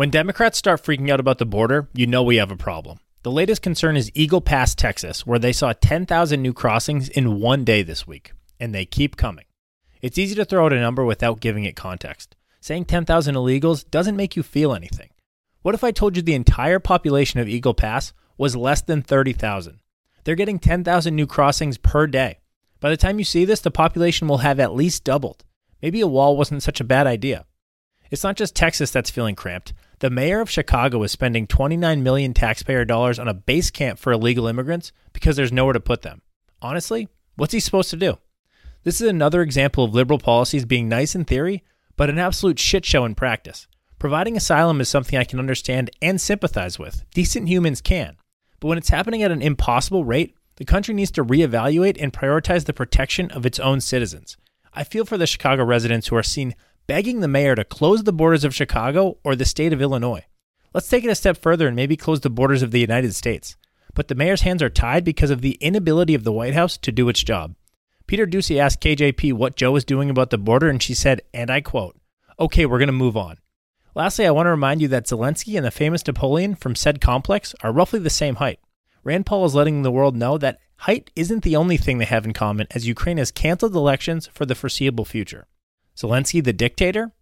When Democrats start freaking out about the border, you know we have a problem. The latest concern is Eagle Pass, Texas, where they saw 10,000 new crossings in one day this week, and they keep coming. It's easy to throw out a number without giving it context. Saying 10,000 illegals doesn't make you feel anything. What if I told you the entire population of Eagle Pass was less than 30,000? They're getting 10,000 new crossings per day. By the time you see this, the population will have at least doubled. Maybe a wall wasn't such a bad idea. It's not just Texas that's feeling cramped. The mayor of Chicago is spending 29 million taxpayer dollars on a base camp for illegal immigrants because there's nowhere to put them. Honestly, what's he supposed to do? This is another example of liberal policies being nice in theory, but an absolute shit show in practice. Providing asylum is something I can understand and sympathize with. Decent humans can. But when it's happening at an impossible rate, the country needs to reevaluate and prioritize the protection of its own citizens. I feel for the Chicago residents who are seen begging the mayor to close the borders of Chicago or the state of Illinois. Let's take it a step further and maybe close the borders of the United States. But the mayor's hands are tied because of the inability of the White House to do its job. Peter Doocy asked KJP what Joe was doing about the border, and she said, and I quote, Okay, we're going to move on. Lastly, I want to remind you that Zelensky and the famous Napoleon from said complex are roughly the same height. Rand Paul is letting the world know that height isn't the only thing they have in common as Ukraine has canceled elections for the foreseeable future. Zelensky, the dictator,